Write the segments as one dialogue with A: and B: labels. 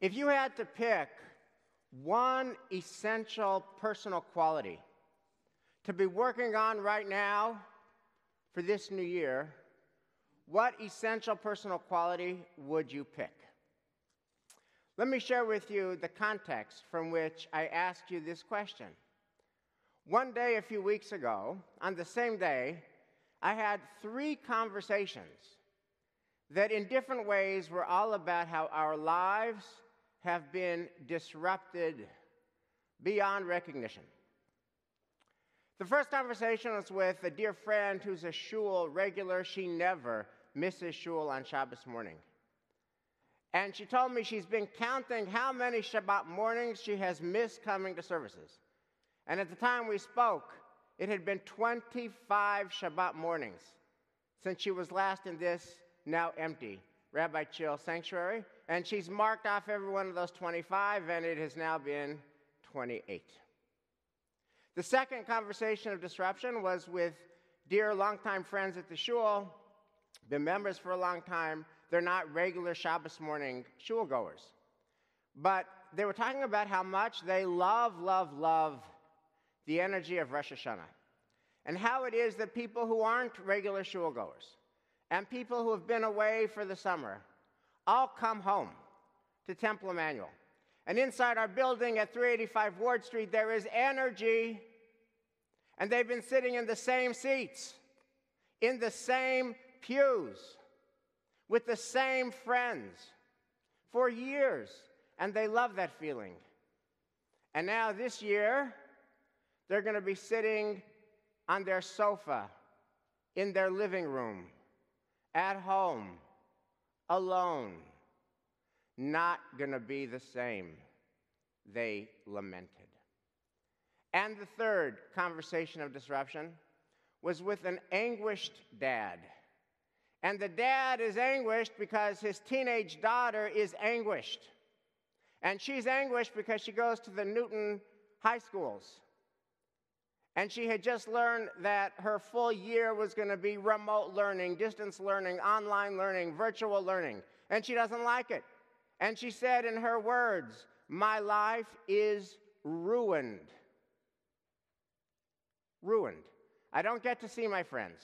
A: If you had to pick one essential personal quality to be working on right now for this new year, what essential personal quality would you pick? Let me share with you the context from which I asked you this question. One day, a few weeks ago, on the same day, I had three conversations that, in different ways, were all about how our lives have been disrupted beyond recognition. The first conversation was with a dear friend who's a shul regular. She never misses shul on Shabbos morning. And she told me she's been counting how many Shabbat mornings she has missed coming to services. And at the time we spoke, it had been 25 Shabbat mornings since she was last in this now empty Rabbi Chiel sanctuary. And she's marked off every one of those 25, and it has now been 28. The second conversation of disruption was with dear longtime friends at the shul, been members for a long time. They're not regular Shabbos morning shul goers. But they were talking about how much they love, love, love the energy of Rosh Hashanah. And how it is that people who aren't regular shul goers and people who have been away for the summer all come home to Temple Emanuel. And inside our building at 385 Ward Street, there is energy. And they've been sitting in the same seats, in the same pews, with the same friends for years. And they love that feeling. And now this year, they're going to be sitting on their sofa in their living room at home, alone, not going to be the same, they lamented. And the third conversation of disruption was with an anguished dad. And the dad is anguished because his teenage daughter is anguished. And she's anguished because she goes to the Newton high schools. And she had just learned that her full year was going to be remote learning, distance learning, online learning, virtual learning. And she doesn't like it. And she said in her words, My life is ruined. Ruined. I don't get to see my friends.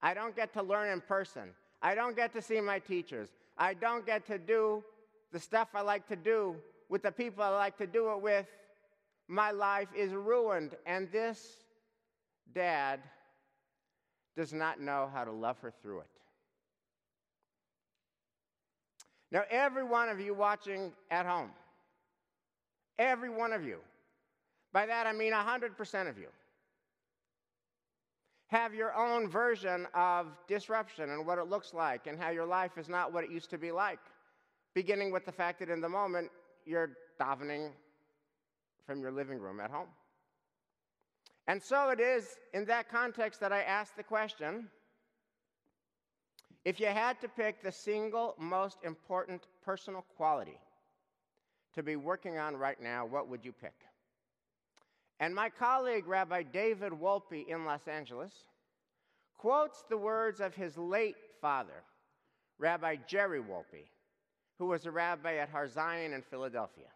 A: I don't get to learn in person. I don't get to see my teachers. I don't get to do the stuff I like to do with the people I like to do it with my life is ruined. And this dad does not know how to love her through it. Now, every one of you watching at home, every one of you, by that I mean 100% of you, have your own version of disruption and what it looks like and how your life is not what it used to be like. Beginning with the fact that in the moment you're davening from your living room at home. And so it is in that context that I ask the question if you had to pick the single most important personal quality to be working on right now, what would you pick? And my colleague, Rabbi David Wolpe in Los Angeles, quotes the words of his late father, Rabbi Jerry Wolpe, who was a rabbi at Har Zion in Philadelphia.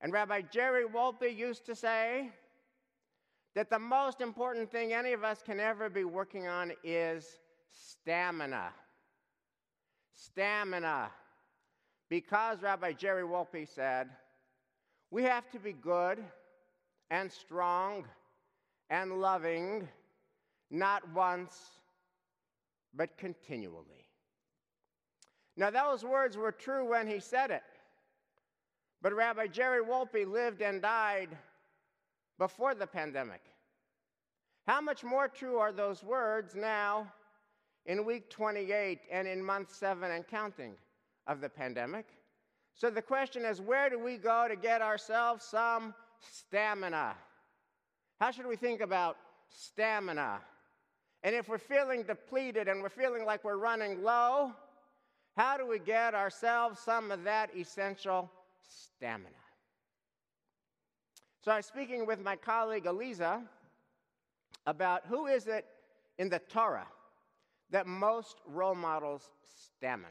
A: And Rabbi Jerry Wolpe used to say that the most important thing any of us can ever be working on is stamina. Stamina. Because Rabbi Jerry Wolpe said, we have to be good and strong and loving, not once, but continually. Now, those words were true when he said it. But Rabbi Jerry Wolpe lived and died before the pandemic. How much more true are those words now in week 28 and in month 7 and counting of the pandemic? So the question is where do we go to get ourselves some stamina? How should we think about stamina? And if we're feeling depleted and we're feeling like we're running low, how do we get ourselves some of that essential stamina. So I was speaking with my colleague Eliza about who is it in the Torah that most role models stamina.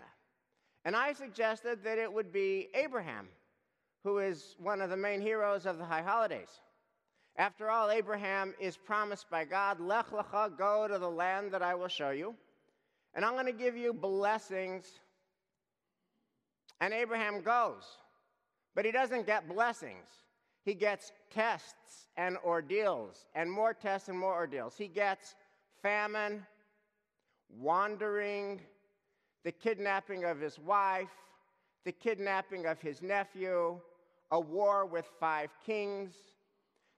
A: And I suggested that it would be Abraham, who is one of the main heroes of the high holidays. After all, Abraham is promised by God, Lech lecha, go to the land that I will show you, and I'm going to give you blessings. And Abraham goes, but he doesn't get blessings. He gets tests and ordeals, and more tests and more ordeals. He gets famine, wandering, the kidnapping of his wife, the kidnapping of his nephew, a war with five kings,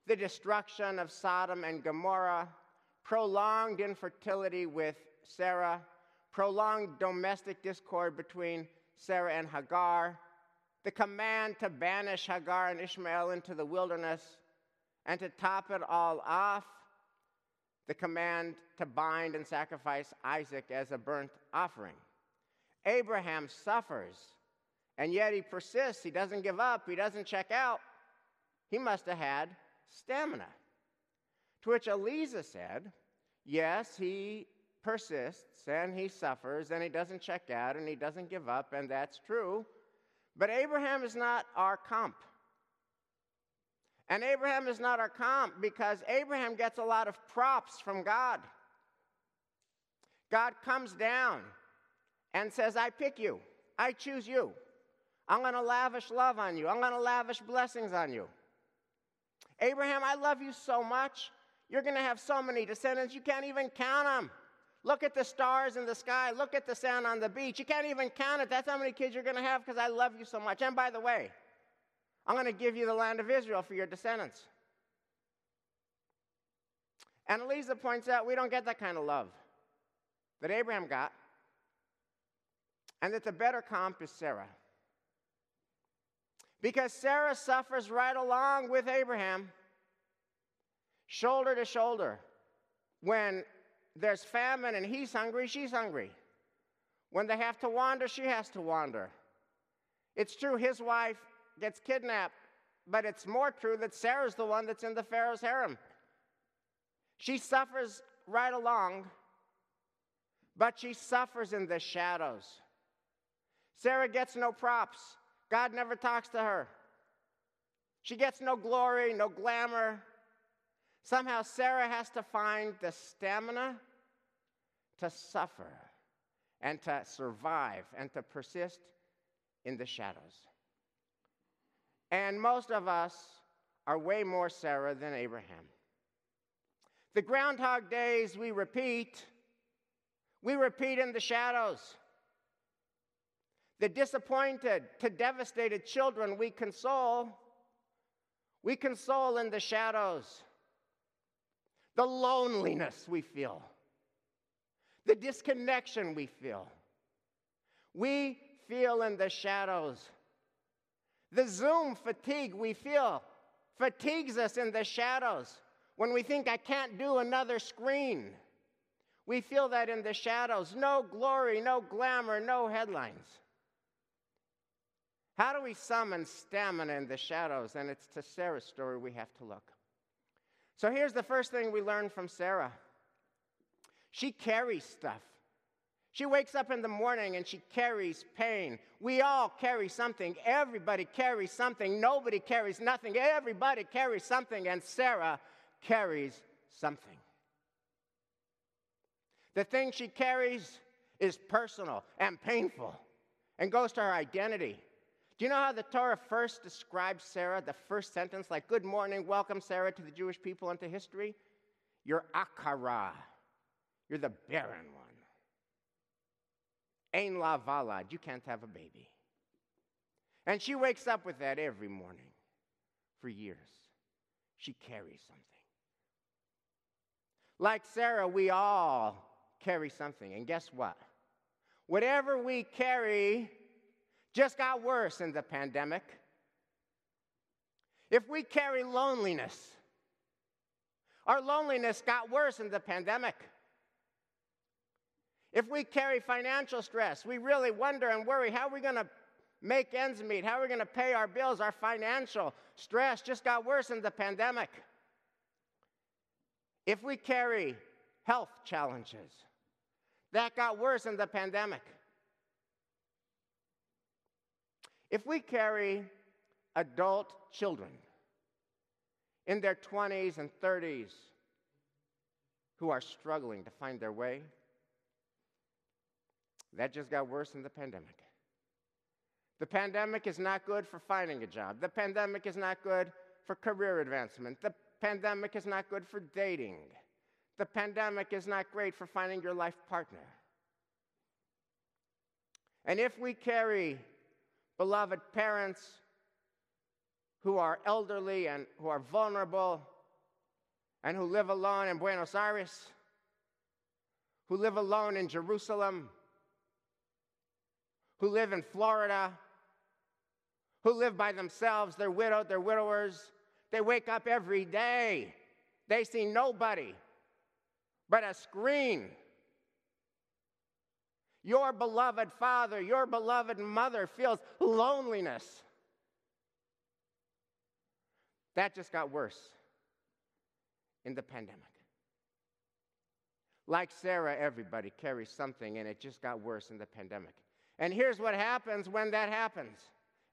A: the destruction of Sodom and Gomorrah, prolonged infertility with Sarah, prolonged domestic discord between Sarah and Hagar, the command to banish Hagar and Ishmael into the wilderness, and to top it all off, the command to bind and sacrifice Isaac as a burnt offering. Abraham suffers, and yet he persists. He doesn't give up, he doesn't check out. He must have had stamina. To which Eliza said, Yes, he persists and he suffers and he doesn't check out and he doesn't give up, and that's true. But Abraham is not our comp. And Abraham is not our comp because Abraham gets a lot of props from God. God comes down and says, I pick you, I choose you. I'm going to lavish love on you, I'm going to lavish blessings on you. Abraham, I love you so much. You're going to have so many descendants, you can't even count them. Look at the stars in the sky. Look at the sand on the beach. You can't even count it. That's how many kids you're going to have because I love you so much. And by the way, I'm going to give you the land of Israel for your descendants. And Eliezer points out we don't get that kind of love that Abraham got, and that the better comp is Sarah. Because Sarah suffers right along with Abraham, shoulder to shoulder. When there's famine and he's hungry, she's hungry. When they have to wander, she has to wander. It's true his wife gets kidnapped, but it's more true that Sarah's the one that's in the Pharaoh's harem. She suffers right along, but she suffers in the shadows. Sarah gets no props. God never talks to her. She gets no glory, no glamour. Somehow, Sarah has to find the stamina to suffer and to survive and to persist in the shadows. And most of us are way more Sarah than Abraham. The Groundhog Days we repeat, we repeat in the shadows. The disappointed to devastated children we console, we console in the shadows the loneliness we feel, the disconnection we feel. We feel in the shadows. The Zoom fatigue we feel fatigues us in the shadows when we think, I can't do another screen. We feel that in the shadows. No glory, no glamour, no headlines. How do we summon stamina in the shadows? And it's to Sarah's story we have to look. So here's the first thing we learn from Sarah she carries stuff. She wakes up in the morning and she carries pain. We all carry something. Everybody carries something. Nobody carries nothing. Everybody carries something, and Sarah carries something. The thing she carries is personal and painful and goes to her identity. Do you know how the Torah first describes Sarah? The first sentence, like, Good morning, welcome, Sarah, to the Jewish people and to history? You're Akara. You're the barren one. Ain la valad. You can't have a baby. And she wakes up with that every morning for years. She carries something. Like Sarah, we all carry something. And guess what? Whatever we carry, just got worse in the pandemic. If we carry loneliness, our loneliness got worse in the pandemic. If we carry financial stress, we really wonder and worry how are we going to make ends meet? How are we going to pay our bills? Our financial stress just got worse in the pandemic. If we carry health challenges, that got worse in the pandemic. If we carry adult children in their 20s and 30s who are struggling to find their way, that just got worse in the pandemic. The pandemic is not good for finding a job. The pandemic is not good for career advancement. The pandemic is not good for dating. The pandemic is not great for finding your life partner. And if we carry beloved parents who are elderly and who are vulnerable and who live alone in Buenos Aires, who live alone in Jerusalem, who live in Florida, who live by themselves, they're widowed, they're widowers. They wake up every day. They see nobody but a screen. Your beloved father, your beloved mother feels loneliness. That just got worse in the pandemic. Like Sarah, everybody carries something, and it just got worse in the pandemic. And here's what happens when that happens.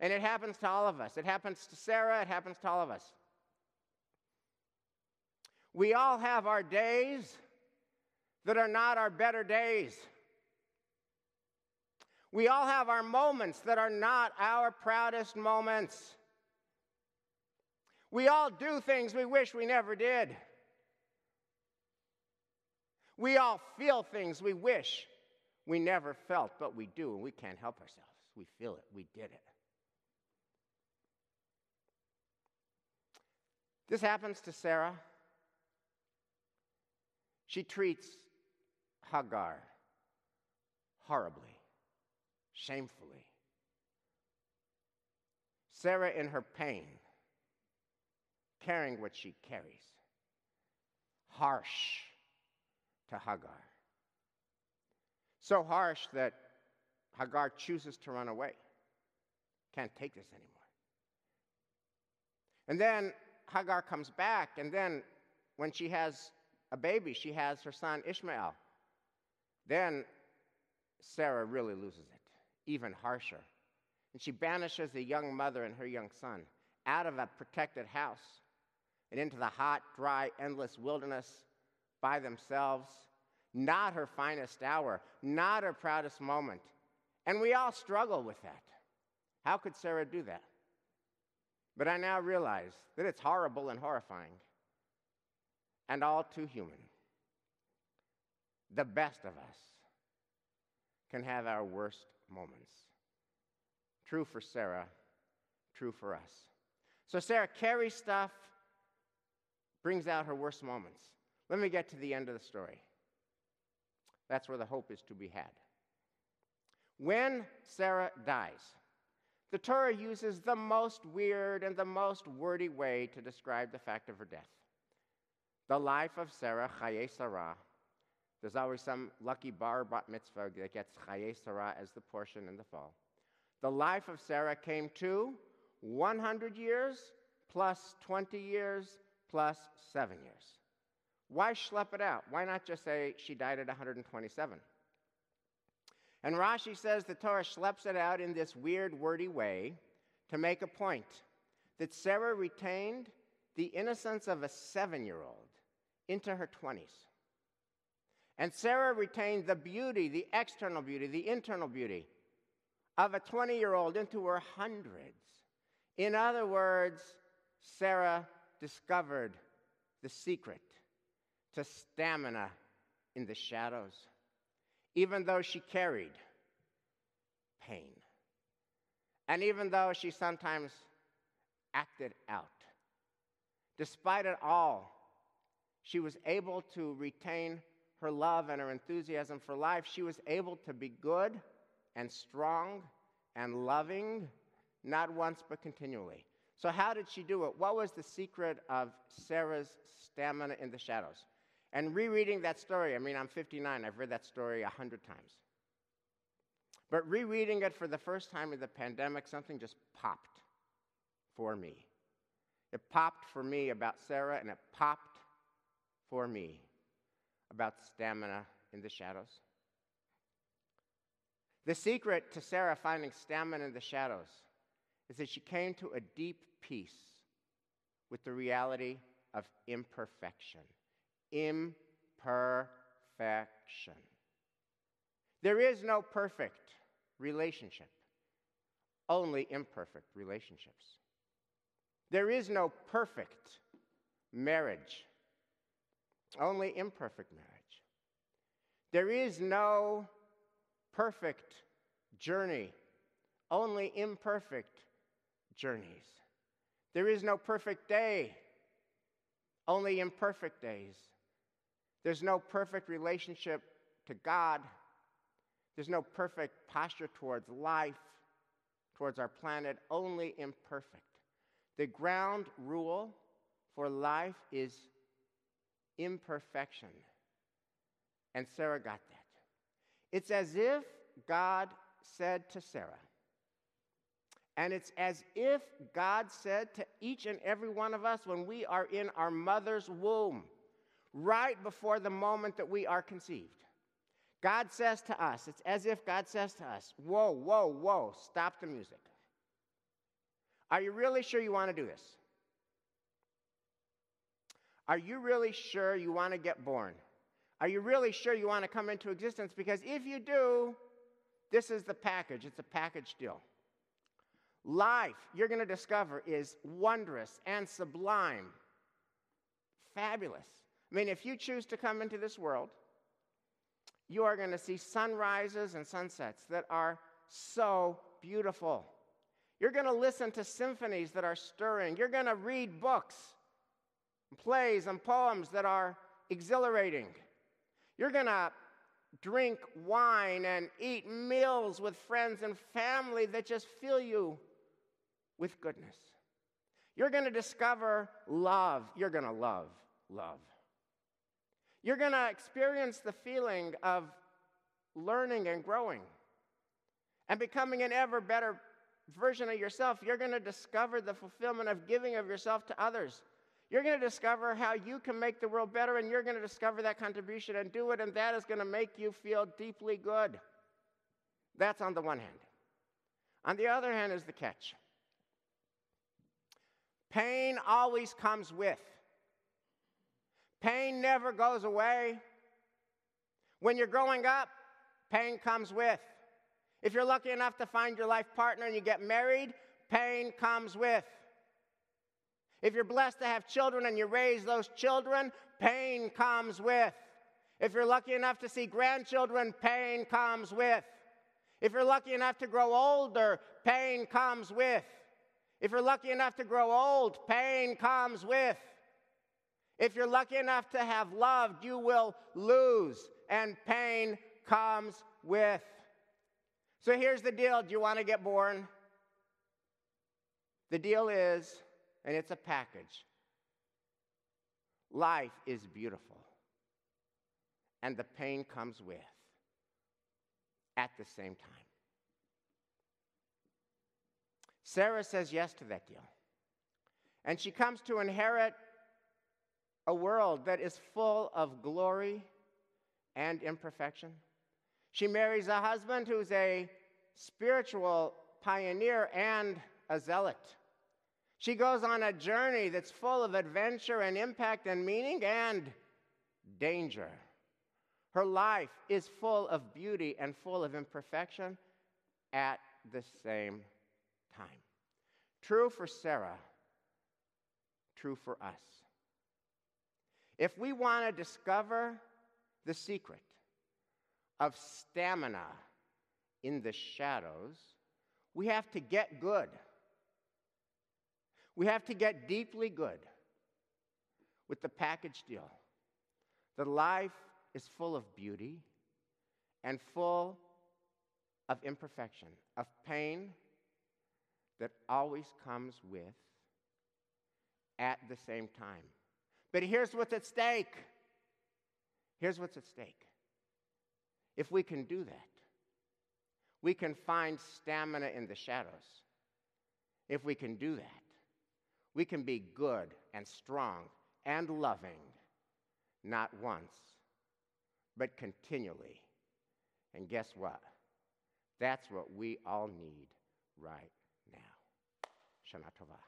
A: And it happens to all of us. It happens to Sarah, it happens to all of us. We all have our days that are not our better days. We all have our moments that are not our proudest moments. We all do things we wish we never did. We all feel things we wish we never felt, but we do, and we can't help ourselves. We feel it, we did it. This happens to Sarah. She treats Hagar horribly, shamefully. Sarah, in her pain, carrying what she carries, harsh to Hagar. So harsh that Hagar chooses to run away. Can't take this anymore. And then Hagar comes back, and then when she has a baby, she has her son Ishmael. Then Sarah really loses it, even harsher. And she banishes the young mother and her young son out of a protected house and into the hot, dry, endless wilderness by themselves. Not her finest hour, not her proudest moment. And we all struggle with that. How could Sarah do that? But I now realize that it's horrible and horrifying and all too human. The best of us can have our worst moments. True for Sarah, true for us. So Sarah carries stuff, brings out her worst moments. Let me get to the end of the story. That's where the hope is to be had. When Sarah dies, the Torah uses the most weird and the most wordy way to describe the fact of her death. The life of Sarah, Chaye Sarah, there's always some lucky bar bat mitzvah that gets Chaye Sarah as the portion in the fall. The life of Sarah came to 100 years plus 20 years plus seven years. Why schlep it out? Why not just say she died at 127? And Rashi says the Torah schleps it out in this weird, wordy way to make a point that Sarah retained the innocence of a seven year old into her 20s. And Sarah retained the beauty, the external beauty, the internal beauty of a 20 year old into her hundreds. In other words, Sarah discovered the secret to stamina in the shadows even though she carried pain. And even though she sometimes acted out. Despite it all, she was able to retain her love and her enthusiasm for life. She was able to be good and strong and loving, not once but continually. So, how did she do it? What was the secret of Sarah's stamina in the shadows? And rereading that story, I mean, I'm 59, I've read that story a hundred times. But rereading it for the first time in the pandemic, something just popped for me. It popped for me about Sarah, and it popped for me about stamina in the shadows. The secret to Sarah finding stamina in the shadows is that she came to a deep peace with the reality of imperfection. Imperfection. There is no perfect relationship, only imperfect relationships. There is no perfect marriage, only imperfect marriage. There is no perfect journey, only imperfect journeys. There is no perfect day, only imperfect days. There's no perfect relationship to God. There's no perfect posture towards life, towards our planet, only imperfect. The ground rule for life is imperfection. And Sarah got that. It's as if God said to Sarah, and it's as if God said to each and every one of us when we are in our mother's womb, right before the moment that we are conceived. God says to us, it's as if God says to us, Whoa, whoa, whoa, stop the music. Are you really sure you want to do this? Are you really sure you want to get born? Are you really sure you want to come into existence? Because if you do, this is the package. It's a package deal. Life, you're going to discover, is wondrous and sublime, fabulous. I mean, if you choose to come into this world, you are going to see sunrises and sunsets that are so beautiful. You're going to listen to symphonies that are stirring. You're going to read books, plays, and poems that are exhilarating. You're going to drink wine and eat meals with friends and family that just fill you with goodness. You're going to discover love. You're going to love love. You're going to experience the feeling of learning and growing and becoming an ever better version of yourself. You're going to discover the fulfillment of giving of yourself to others. You're going to discover how you can make the world better, and you're going to discover that contribution and do it, and that is going to make you feel deeply good. That's on the one hand. On the other hand is the catch pain always comes with, pain never goes away. When you're growing up, pain comes with. If you're lucky enough to find your life partner and you get married, pain comes with. If you're blessed to have children and you raise those children, pain comes with. If you're lucky enough to see grandchildren, pain comes with. If you're lucky enough to grow older, pain comes with. If you're lucky enough to grow old, pain comes with. If you're lucky enough to have loved, you will lose, and pain comes with. So here's the deal do you want to get born? The deal is and it's a package. Life is beautiful, and the pain comes with at the same time. Sarah says yes to that deal. And she comes to inherit a world that is full of glory and imperfection. She marries a husband who's a spiritual pioneer and a zealot. She goes on a journey that's full of adventure and impact and meaning and danger. Her life is full of beauty and full of imperfection at the same time. True for Sarah, true for us. If we want to discover the secret of stamina in the shadows, we have to get good. We have to get deeply good with the package deal. That life is full of beauty and full of imperfection, of pain that always comes with at the same time. But here's what's at stake. Here's what's at stake. If we can do that, we can find stamina in the shadows. If we can do that, we can be good and strong and loving, not once, but continually. And guess what? That's what we all need right now. Shana Tova.